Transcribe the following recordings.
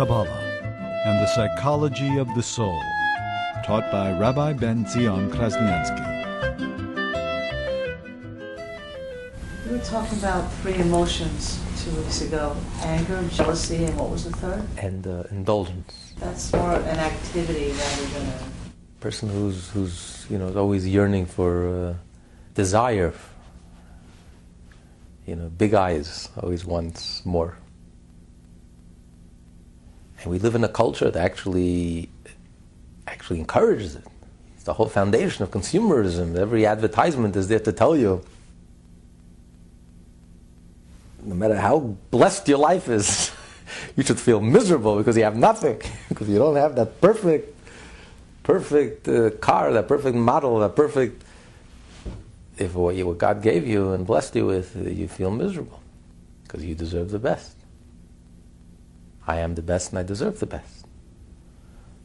Kabbalah and the psychology of the soul, taught by Rabbi Ben Zion Krasniansky. We were talking about three emotions two weeks ago anger, jealousy, and what was the third? And uh, indulgence. That's more an activity rather than a. Person who's, who's you know, is always yearning for uh, desire. You know, big eyes, always wants more. And we live in a culture that actually, actually encourages it. It's the whole foundation of consumerism. Every advertisement is there to tell you no matter how blessed your life is, you should feel miserable because you have nothing, because you don't have that perfect, perfect uh, car, that perfect model, that perfect. If what, you, what God gave you and blessed you with, you feel miserable because you deserve the best. I am the best and I deserve the best.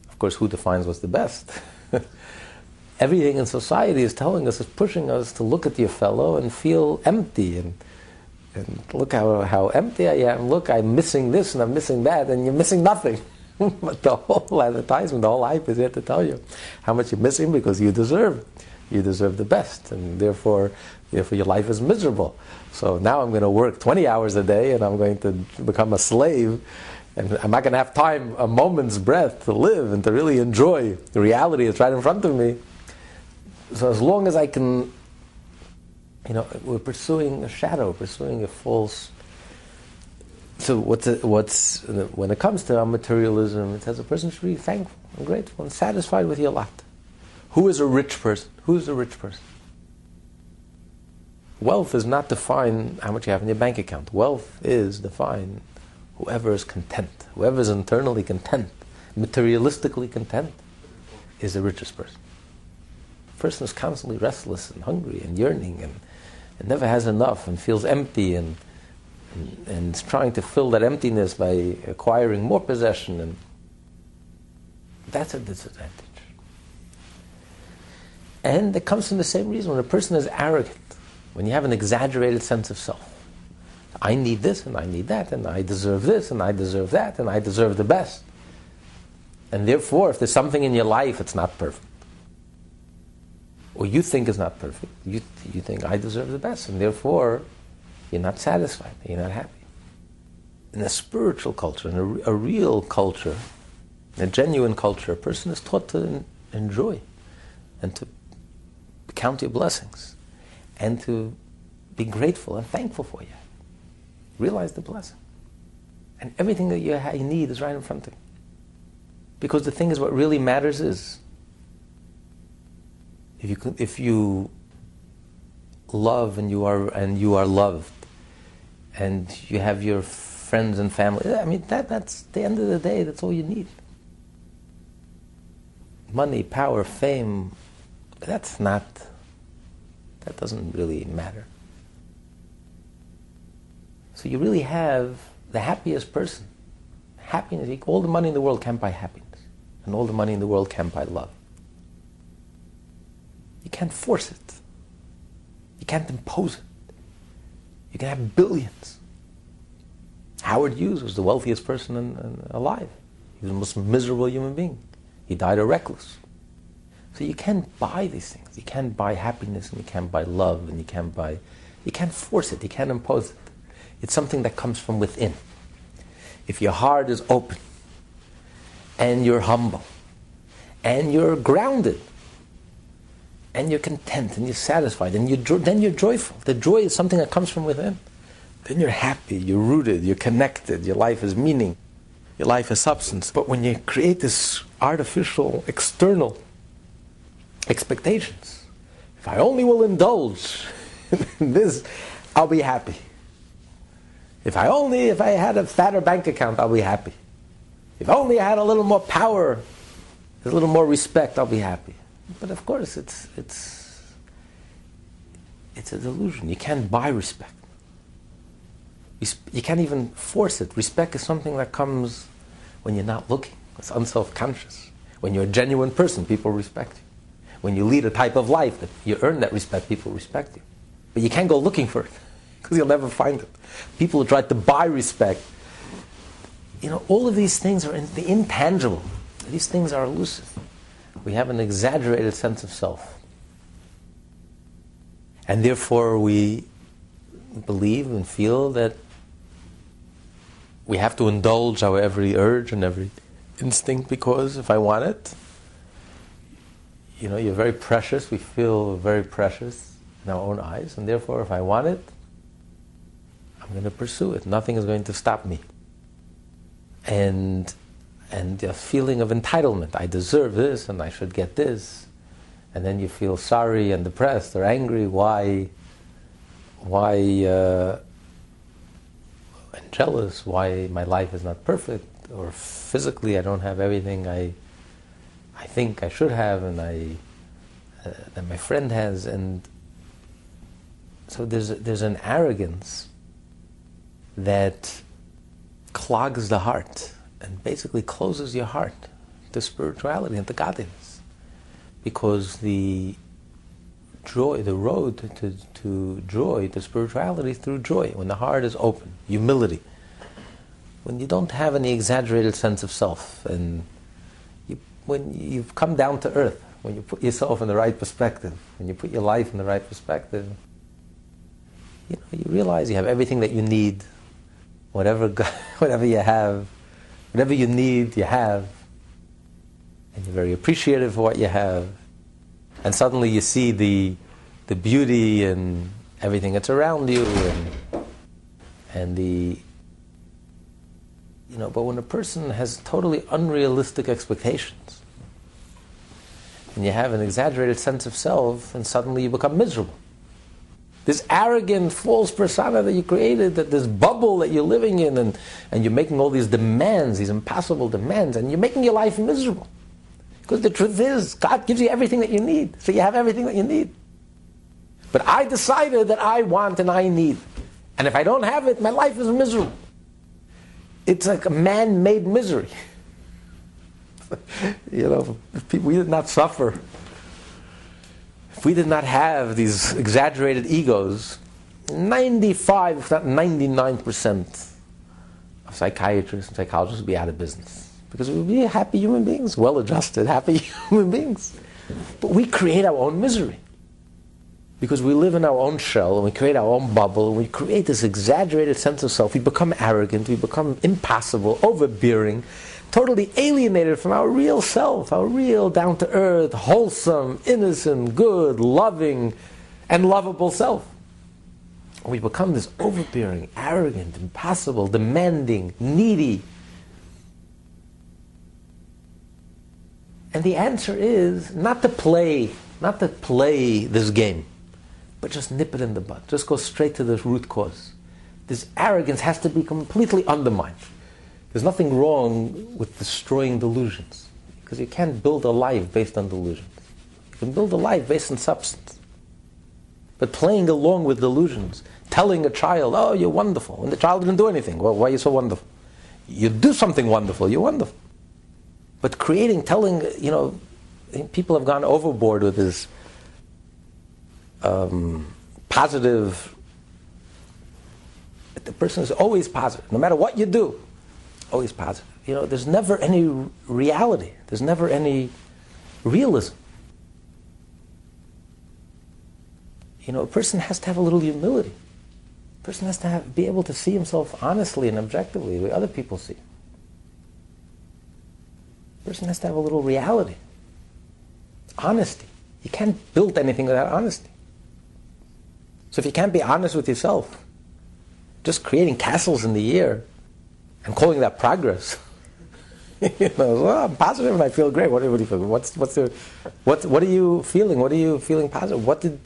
Of course, who defines what's the best? Everything in society is telling us, is pushing us to look at your fellow and feel empty and and look how, how empty I am. Look, I'm missing this and I'm missing that, and you're missing nothing. but the whole advertisement, the whole hype is here to tell you how much you're missing because you deserve. You deserve the best, and therefore, therefore your life is miserable. So now I'm going to work 20 hours a day, and I'm going to become a slave, and I'm not going to have time, a moment's breath, to live and to really enjoy the reality that's right in front of me. So as long as I can you know, we're pursuing a shadow, pursuing a false. So what's it, what's when it comes to our materialism, it says a person should be thankful and grateful and satisfied with your lot. Who is a rich person? Who is a rich person? Wealth is not defined how much you have in your bank account. Wealth is defined whoever is content, whoever is internally content, materialistically content, is the richest person. A person is constantly restless and hungry and yearning and and never has enough and feels empty and, and, and is trying to fill that emptiness by acquiring more possession and that's a disadvantage. And it comes from the same reason when a person is arrogant, when you have an exaggerated sense of self. I need this and I need that and I deserve this and I deserve that and I deserve the best. And therefore, if there's something in your life, that's not perfect or you think is not perfect. You, you think I deserve the best, and therefore you're not satisfied, you're not happy. In a spiritual culture, in a, a real culture, a genuine culture, a person is taught to enjoy and to count your blessings and to be grateful and thankful for you. Realize the blessing. And everything that you, you need is right in front of you. Because the thing is, what really matters is if you if you love and you are and you are loved, and you have your friends and family, I mean that that's the end of the day. That's all you need. Money, power, fame, that's not. That doesn't really matter. So you really have the happiest person. Happiness, all the money in the world can't buy happiness. And all the money in the world can't buy love. You can't force it. You can't impose it. You can have billions. Howard Hughes was the wealthiest person in, in, alive. He was the most miserable human being. He died a recluse. So you can't buy these things. You can't buy happiness and you can't buy love and you can't buy, you can't force it. You can't impose it. It's something that comes from within. If your heart is open and you're humble and you're grounded and you're content and you're satisfied and you then you're joyful. The joy is something that comes from within. Then you're happy, you're rooted, you're connected, your life has meaning, your life has substance. But when you create this artificial, external expectations, if I only will indulge in this, I'll be happy. If I only, if I had a fatter bank account, I'll be happy. If only I had a little more power, a little more respect, I'll be happy. But of course, it's, it's, it's a delusion. You can't buy respect. You can't even force it. Respect is something that comes when you're not looking. It's unself conscious. When you're a genuine person, people respect you. When you lead a type of life that you earn that respect, people respect you. But you can't go looking for it because you'll never find it. People who try to buy respect, you know, all of these things are in, the intangible. These things are elusive. We have an exaggerated sense of self. And therefore, we believe and feel that we have to indulge our every urge and every instinct because if I want it, you know, you're very precious. We feel very precious in our own eyes, and therefore, if I want it, I'm going to pursue it. Nothing is going to stop me. And and a feeling of entitlement. I deserve this, and I should get this. And then you feel sorry and depressed or angry. Why? Why? Uh, and jealous. Why my life is not perfect, or physically I don't have everything I. I think I should have, and I uh, that my friend has, and so there's there's an arrogance that clogs the heart and basically closes your heart to spirituality and to godliness. Because the joy, the road to, to joy, to spirituality through joy, when the heart is open, humility. When you don't have any exaggerated sense of self, and you, when you've come down to earth, when you put yourself in the right perspective, when you put your life in the right perspective, you know, you realize you have everything that you need whatever, whatever you have, whatever you need, you have. And you're very appreciative of what you have. And suddenly you see the, the beauty and everything that's around you and, and the, you know, but when a person has totally unrealistic expectations, and you have an exaggerated sense of self, and suddenly you become miserable this arrogant, false persona that you created, that this bubble that you're living in, and, and you're making all these demands, these impossible demands, and you're making your life miserable. Because the truth is, God gives you everything that you need, so you have everything that you need. But I decided that I want and I need. And if I don't have it, my life is miserable. It's like a man made misery. you know, people, we did not suffer if we did not have these exaggerated egos, 95, if not 99% of psychiatrists and psychologists would be out of business. Because we would be happy human beings, well adjusted, happy human beings. But we create our own misery. Because we live in our own shell and we create our own bubble and we create this exaggerated sense of self. We become arrogant, we become impassible, overbearing, totally alienated from our real self, our real down to earth, wholesome, innocent, good, loving, and lovable self. We become this overbearing, arrogant, impassible, demanding, needy. And the answer is not to play, not to play this game, but just nip it in the bud. Just go straight to the root cause. This arrogance has to be completely undermined. There's nothing wrong with destroying delusions because you can't build a life based on delusions. You can build a life based on substance. But playing along with delusions, telling a child, oh, you're wonderful, and the child didn't do anything. Well, why are you so wonderful? You do something wonderful, you're wonderful. But creating, telling, you know, people have gone overboard with this um, positive. The person is always positive, no matter what you do always positive. You know, there's never any reality. There's never any realism. You know, a person has to have a little humility. A person has to have, be able to see himself honestly and objectively the way other people see. A person has to have a little reality. Honesty. You can't build anything without honesty. So if you can't be honest with yourself, just creating castles in the air I'm calling that progress. you know, well, I'm positive and I feel great. What, what you? What's, what's the, what, what are you feeling? What are you feeling positive? What did,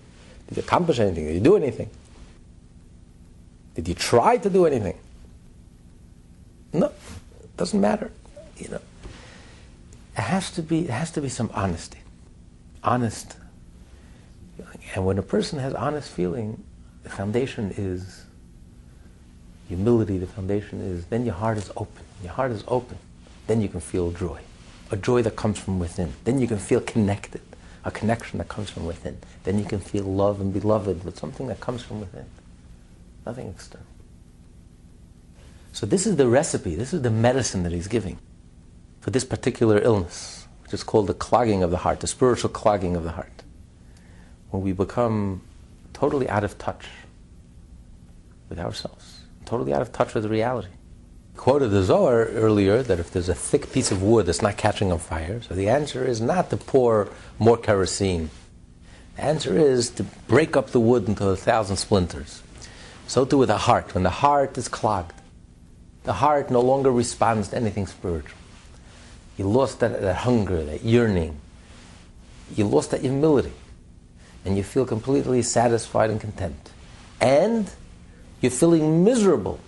did you accomplish anything? Did you do anything? Did you try to do anything? No, it doesn't matter. You know, it has to be. It has to be some honesty, honest. And when a person has honest feeling, the foundation is humility, the foundation is, then your heart is open. Your heart is open. Then you can feel joy. A joy that comes from within. Then you can feel connected. A connection that comes from within. Then you can feel love and beloved with something that comes from within. Nothing external. So this is the recipe, this is the medicine that he's giving for this particular illness, which is called the clogging of the heart, the spiritual clogging of the heart. When we become totally out of touch with ourselves, totally out of touch with reality. Quoted the Zohar earlier that if there's a thick piece of wood that's not catching on fire, so the answer is not to pour more kerosene. The answer is to break up the wood into a thousand splinters. So too with the heart. When the heart is clogged, the heart no longer responds to anything spiritual. You lost that, that hunger, that yearning. You lost that humility. And you feel completely satisfied and content. And you're feeling miserable.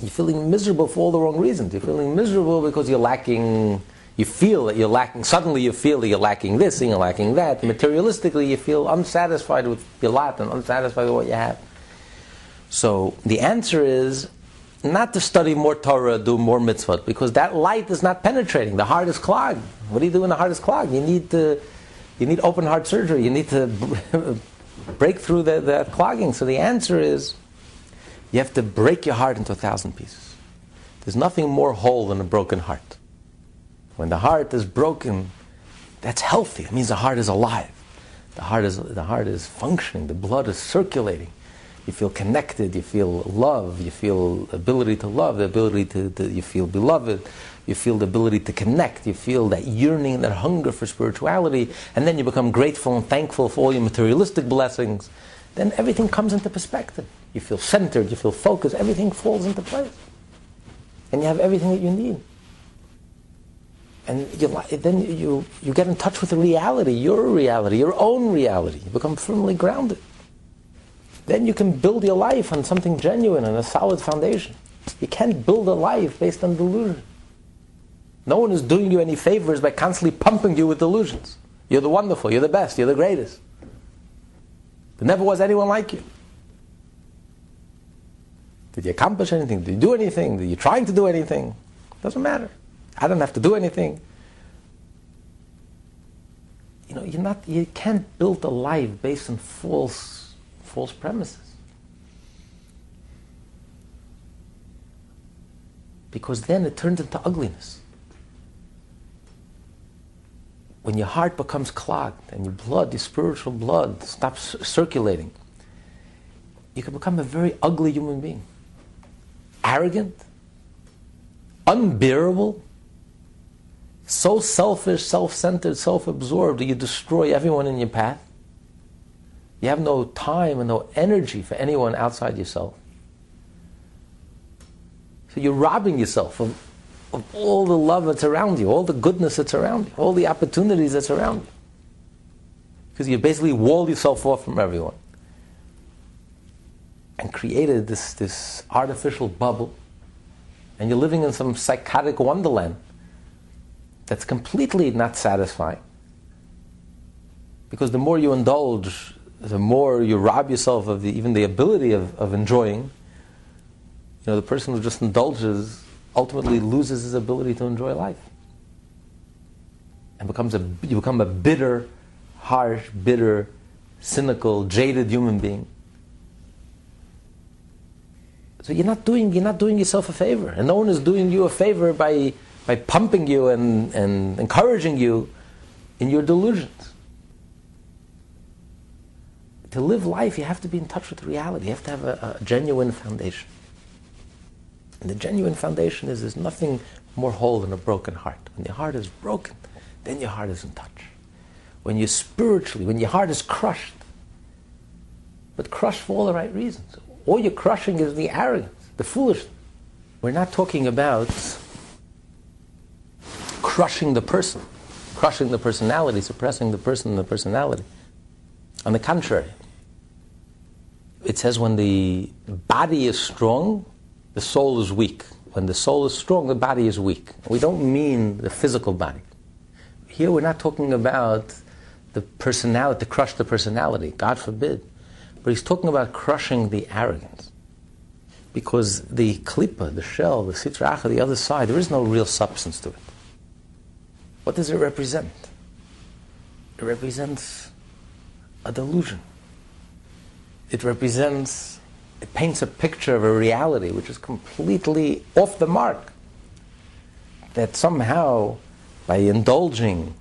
You're feeling miserable for all the wrong reasons. You're feeling miserable because you're lacking, you feel that you're lacking, suddenly you feel that you're lacking this and you're lacking that. Materialistically, you feel unsatisfied with your lot and unsatisfied with what you have. So the answer is not to study more Torah, do more mitzvot, because that light is not penetrating. The heart is clogged. What do you do when the heart is clogged? You need to, you need open heart surgery. You need to break through the, that clogging. So the answer is, you have to break your heart into a thousand pieces. There's nothing more whole than a broken heart. When the heart is broken, that's healthy. It means the heart is alive. The heart is, the heart is functioning. The blood is circulating you feel connected, you feel love, you feel ability to love, the ability to, to, you feel beloved, you feel the ability to connect, you feel that yearning, that hunger for spirituality, and then you become grateful and thankful for all your materialistic blessings, then everything comes into perspective. You feel centered, you feel focused, everything falls into place. And you have everything that you need. And you, then you, you get in touch with the reality, your reality, your own reality. You become firmly grounded then you can build your life on something genuine and a solid foundation. You can't build a life based on delusion. No one is doing you any favors by constantly pumping you with delusions. You're the wonderful, you're the best, you're the greatest. There never was anyone like you. Did you accomplish anything? Did you do anything? Did you trying to do anything? Doesn't matter. I don't have to do anything. You know, you're not, you can't build a life based on false false premises. Because then it turns into ugliness. When your heart becomes clogged and your blood, your spiritual blood, stops circulating, you can become a very ugly human being. Arrogant, unbearable, so selfish, self centered, self absorbed that you destroy everyone in your path. You have no time and no energy for anyone outside yourself. So you're robbing yourself of, of all the love that's around you, all the goodness that's around you, all the opportunities that's around you. Because you basically walled yourself off from everyone and created this, this artificial bubble, and you're living in some psychotic wonderland that's completely not satisfying. Because the more you indulge the more you rob yourself of the, even the ability of, of enjoying, you know, the person who just indulges ultimately loses his ability to enjoy life. And becomes a, you become a bitter, harsh, bitter, cynical, jaded human being. So you're not doing, you're not doing yourself a favor. And no one is doing you a favor by, by pumping you and, and encouraging you in your delusions to live life, you have to be in touch with reality. You have to have a, a genuine foundation. And the genuine foundation is there's nothing more whole than a broken heart. When your heart is broken, then your heart is in touch. When you spiritually, when your heart is crushed, but crushed for all the right reasons. All you're crushing is the arrogance, the foolishness. We're not talking about crushing the person, crushing the personality, suppressing the person and the personality. On the contrary, it says when the body is strong, the soul is weak. When the soul is strong, the body is weak. We don't mean the physical body. Here we're not talking about the personality, to crush the personality, God forbid. But he's talking about crushing the arrogance. Because the klipa, the shell, the sitra the other side, there is no real substance to it. What does it represent? It represents a delusion it represents it paints a picture of a reality which is completely off the mark. That somehow, by indulging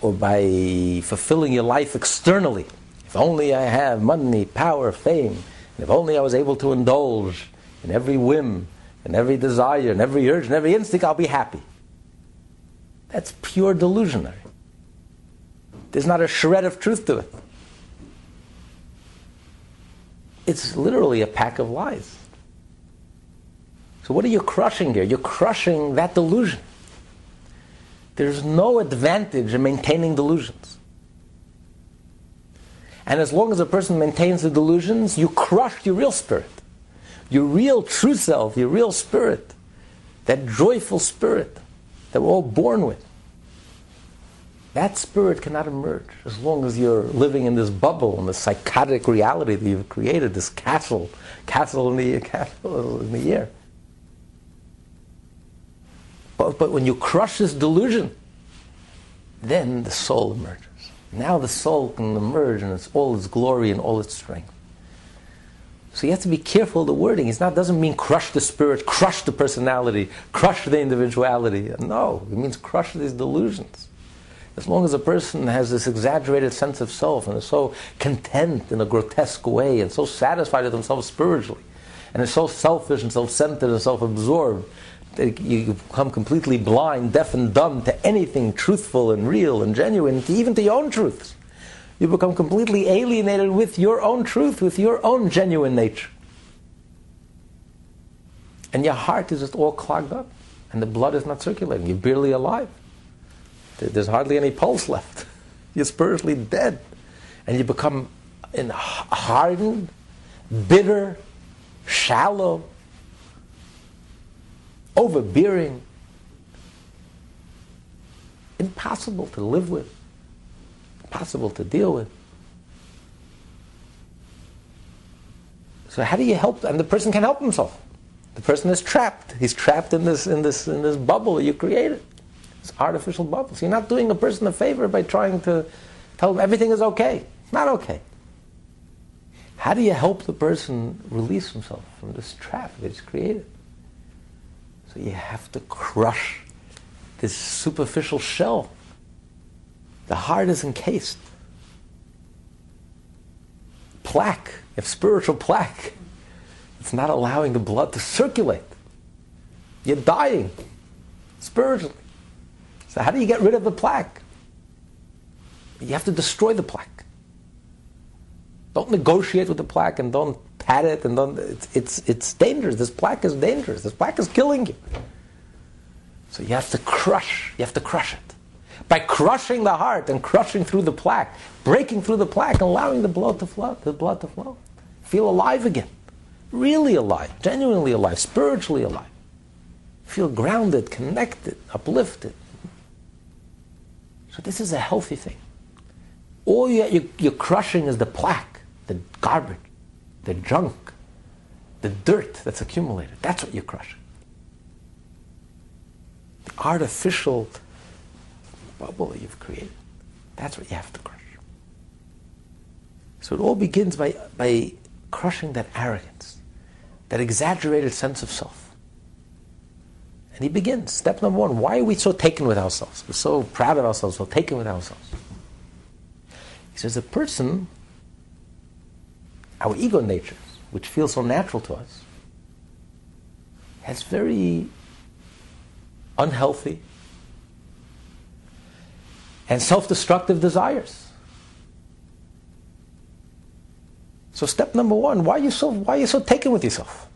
or by fulfilling your life externally, if only I have money, power, fame, and if only I was able to indulge in every whim, and every desire, and every urge, and every instinct, I'll be happy. That's pure delusionary. There's not a shred of truth to it. It's literally a pack of lies. So, what are you crushing here? You're crushing that delusion. There's no advantage in maintaining delusions. And as long as a person maintains the delusions, you crush your real spirit. Your real true self, your real spirit. That joyful spirit that we're all born with. That spirit cannot emerge as long as you're living in this bubble, in this psychotic reality that you've created, this castle, castle in the, castle in the air. But, but when you crush this delusion, then the soul emerges. Now the soul can emerge in its, all its glory and all its strength. So you have to be careful the wording. It doesn't mean crush the spirit, crush the personality, crush the individuality. No, it means crush these delusions. As long as a person has this exaggerated sense of self and is so content in a grotesque way and so satisfied with himself spiritually and is so selfish and self-centered and self-absorbed that you become completely blind, deaf and dumb to anything truthful and real and genuine, even to your own truths. You become completely alienated with your own truth, with your own genuine nature. And your heart is just all clogged up and the blood is not circulating. You're barely alive. There's hardly any pulse left. You're spiritually dead. And you become hardened, bitter, shallow, overbearing, impossible to live with, impossible to deal with. So how do you help? And the person can help himself. The person is trapped. He's trapped in this in this in this bubble you created. It's artificial bubbles. You're not doing a person a favor by trying to tell them everything is okay. It's not okay. How do you help the person release himself from this trap that he's created? So you have to crush this superficial shell. The heart is encased. Plaque, if spiritual plaque, it's not allowing the blood to circulate. You're dying spiritually. So, how do you get rid of the plaque? You have to destroy the plaque. Don't negotiate with the plaque and don't pat it and don't. It's, it's, it's dangerous. This plaque is dangerous. This plaque is killing you. So, you have to crush. You have to crush it. By crushing the heart and crushing through the plaque, breaking through the plaque, and allowing the blood to flow, the blood to flow. Feel alive again. Really alive, genuinely alive, spiritually alive. Feel grounded, connected, uplifted. So this is a healthy thing. All you're, you're crushing is the plaque, the garbage, the junk, the dirt that's accumulated. That's what you're crushing. The artificial bubble you've created. That's what you have to crush. So it all begins by, by crushing that arrogance, that exaggerated sense of self. And he begins. Step number one why are we so taken with ourselves? We're so proud of ourselves, so taken with ourselves. He says, a person, our ego nature, which feels so natural to us, has very unhealthy and self destructive desires. So, step number one why are you so, why are you so taken with yourself?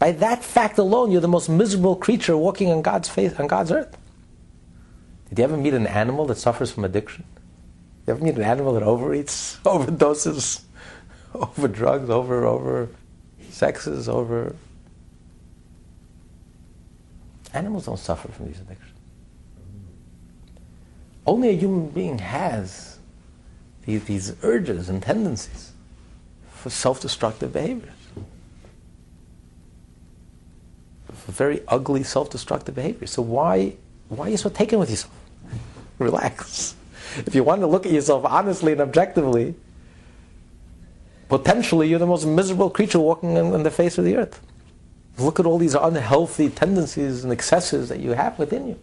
By that fact alone, you're the most miserable creature walking on God's face, on God's earth. Did you ever meet an animal that suffers from addiction? You ever meet an animal that overeats, overdoses, over drugs, over over sexes, over animals don't suffer from these addictions. Only a human being has these, these urges and tendencies for self-destructive behaviors. Very ugly, self-destructive behavior. So why, why are you so taken with yourself? Relax. If you want to look at yourself honestly and objectively, potentially you're the most miserable creature walking on, on the face of the earth. Look at all these unhealthy tendencies and excesses that you have within you.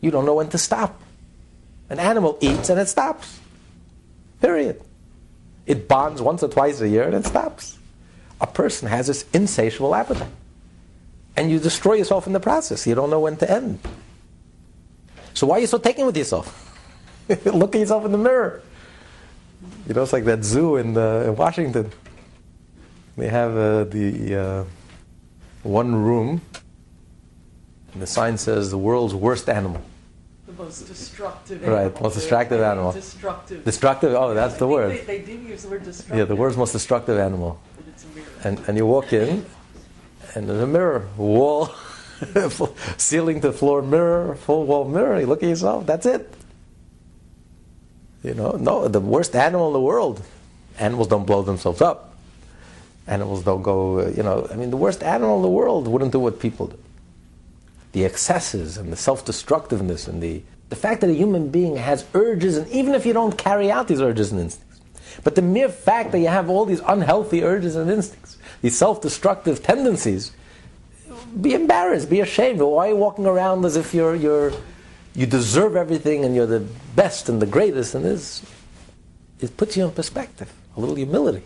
You don't know when to stop. An animal eats and it stops. Period. It bonds once or twice a year and it stops. A person has this insatiable appetite. And you destroy yourself in the process. You don't know when to end. So why are you so taken with yourself? Look at yourself in the mirror. You know, it's like that zoo in, uh, in Washington. They have uh, the uh, one room, and the sign says the world's worst animal. The most destructive Right, animal. most destructive animal. Destructive. Destructive. Oh, that's the word. They, they do use the word destructive. Yeah, the world's most destructive animal. But it's a mirror. And and you walk in, and there's a mirror, wall, ceiling to floor mirror, full wall mirror. You look at yourself. That's it. You know, no, the worst animal in the world. Animals don't blow themselves up. Animals don't go. You know, I mean, the worst animal in the world wouldn't do what people do. The excesses and the self-destructiveness and the the fact that a human being has urges, and even if you don't carry out these urges and instincts, but the mere fact that you have all these unhealthy urges and instincts, these self-destructive tendencies, be embarrassed, be ashamed. Why are you walking around as if you're you're you deserve everything and you're the best and the greatest? And this it puts you in perspective. A little humility.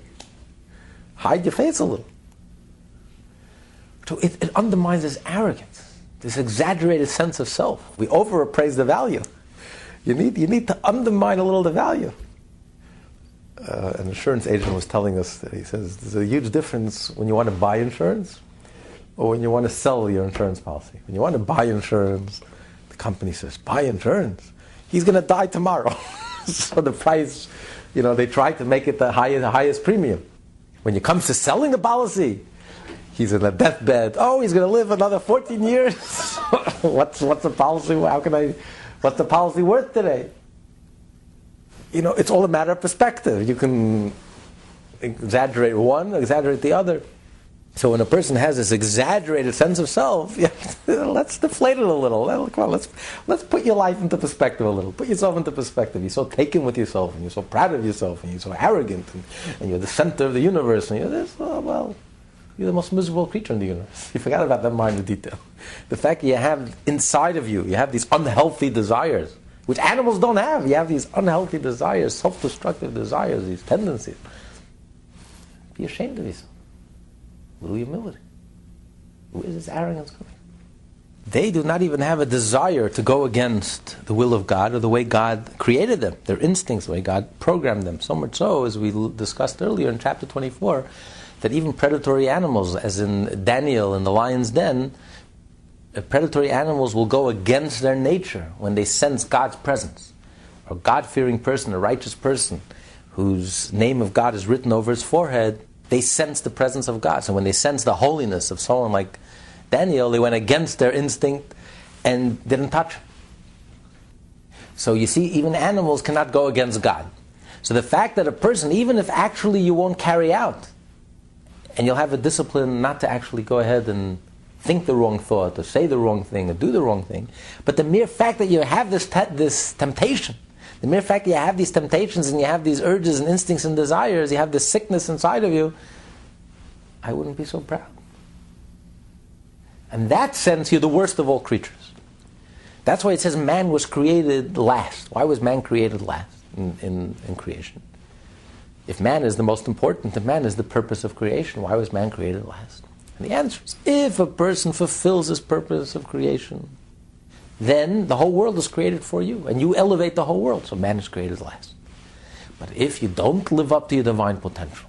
Hide your face a little. So it, it undermines this arrogance, this exaggerated sense of self. We overappraise the value. You need, you need to undermine a little the value. Uh, an insurance agent was telling us that he says there's a huge difference when you want to buy insurance or when you want to sell your insurance policy. When you want to buy insurance, the company says, buy insurance. He's going to die tomorrow. so the price, you know, they try to make it the highest, the highest premium. When it comes to selling the policy, he's in a deathbed. Oh, he's going to live another 14 years. what's, what's the policy? How can I, what's the policy worth today? You know, it's all a matter of perspective. You can exaggerate one, exaggerate the other. So when a person has this exaggerated sense of self, let's deflate it a little. Come on, let's let's put your life into perspective a little. Put yourself into perspective. You're so taken with yourself, and you're so proud of yourself, and you're so arrogant, and, and you're the center of the universe, and you're this. Oh, well, you're the most miserable creature in the universe. You forgot about that minor detail. The fact that you have inside of you, you have these unhealthy desires, which animals don't have. You have these unhealthy desires, self-destructive desires, these tendencies. Be ashamed of yourself little humility. Where is this arrogance coming? They do not even have a desire to go against the will of God or the way God created them, their instincts, the way God programmed them. So much so, as we discussed earlier in chapter 24, that even predatory animals, as in Daniel in the lion's den, predatory animals will go against their nature when they sense God's presence. A God fearing person, a righteous person, whose name of God is written over his forehead, they sense the presence of God. So when they sense the holiness of someone like Daniel, they went against their instinct and didn't touch. So you see, even animals cannot go against God. So the fact that a person, even if actually you won't carry out, and you'll have a discipline not to actually go ahead and think the wrong thought or say the wrong thing or do the wrong thing, but the mere fact that you have this, te- this temptation, the mere fact that you have these temptations and you have these urges and instincts and desires, you have this sickness inside of you, I wouldn't be so proud. In that sense, you're the worst of all creatures. That's why it says man was created last. Why was man created last in, in, in creation? If man is the most important, if man is the purpose of creation, why was man created last? And the answer is if a person fulfills his purpose of creation, then the whole world is created for you, and you elevate the whole world. So man is created last. But if you don't live up to your divine potential,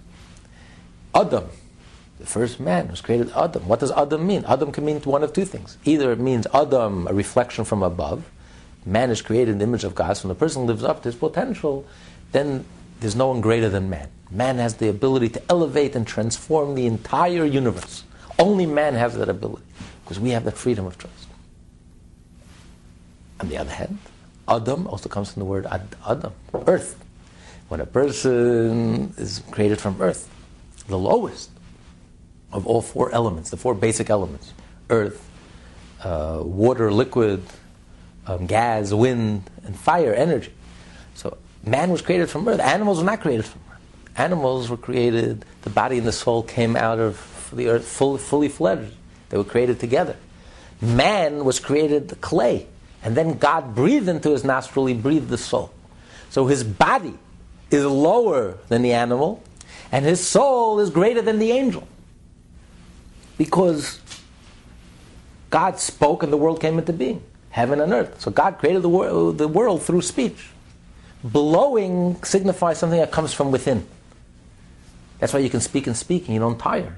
Adam, the first man was created Adam. What does Adam mean? Adam can mean one of two things. Either it means Adam, a reflection from above. Man is created in the image of God. So when the person lives up to his potential, then there's no one greater than man. Man has the ability to elevate and transform the entire universe. Only man has that ability because we have that freedom of choice. On the other hand, Adam also comes from the word ad- Adam, earth. When a person is created from earth, the lowest of all four elements, the four basic elements earth, uh, water, liquid, um, gas, wind, and fire, energy. So Man was created from earth. Animals were not created from earth. Animals were created, the body and the soul came out of the earth full, fully fledged. They were created together. Man was created the clay. And then God breathed into his nostril, he breathed the soul. So his body is lower than the animal, and his soul is greater than the angel. Because God spoke and the world came into being, heaven and earth. So God created the, wor- the world through speech. Blowing signifies something that comes from within. That's why you can speak and speak and you don't tire.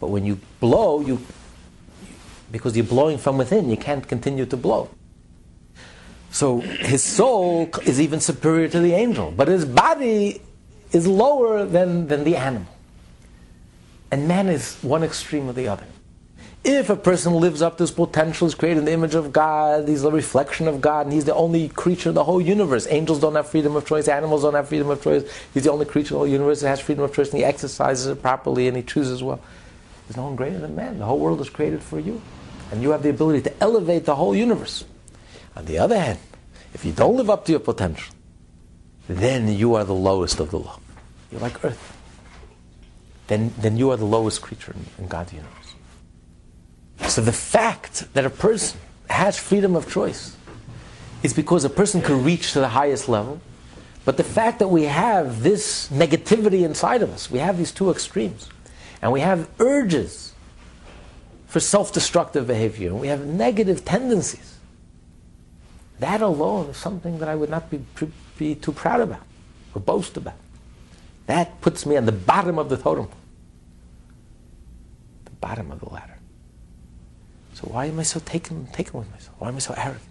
But when you blow, you because you're blowing from within, you can't continue to blow. So his soul is even superior to the angel, but his body is lower than, than the animal. And man is one extreme or the other. If a person lives up to his potential, is created in the image of God, he's a reflection of God, and he's the only creature in the whole universe. Angels don't have freedom of choice, animals don't have freedom of choice. He's the only creature in the whole universe that has freedom of choice, and he exercises it properly and he chooses well. There's no one greater than man. The whole world is created for you. And you have the ability to elevate the whole universe. On the other hand, if you don't live up to your potential, then you are the lowest of the low. You're like earth. Then, then you are the lowest creature in, in God's universe. So the fact that a person has freedom of choice is because a person can reach to the highest level. But the fact that we have this negativity inside of us, we have these two extremes, and we have urges for self destructive behavior, we have negative tendencies. That alone is something that I would not be, be too proud about or boast about. That puts me on the bottom of the totem, the bottom of the ladder. So why am I so taken, taken with myself? Why am I so arrogant?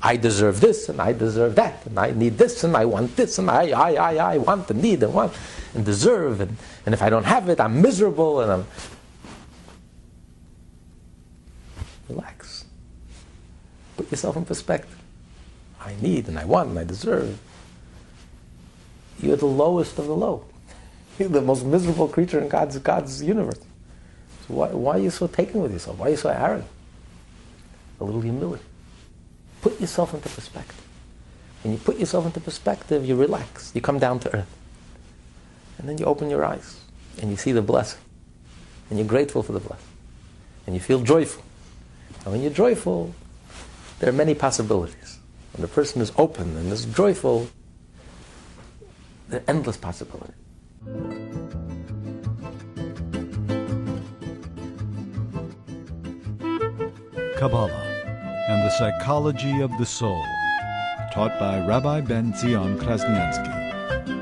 I deserve this and I deserve that and I need this and I want this and I, I, I, I want and need and want and deserve and, and if I don't have it, I'm miserable and I'm. Relax. Put yourself in perspective. I need and I want and I deserve. You're the lowest of the low. You're the most miserable creature in God's, God's universe. So why, why are you so taken with yourself? Why are you so arrogant? a little humility. Put yourself into perspective. When you put yourself into perspective, you relax. You come down to earth. And then you open your eyes and you see the blessing. And you're grateful for the blessing. And you feel joyful. And when you're joyful, there are many possibilities. When the person is open and is joyful, there are endless possibilities. Kabbalah the Psychology of the Soul, taught by Rabbi Ben Zion Krasniansky.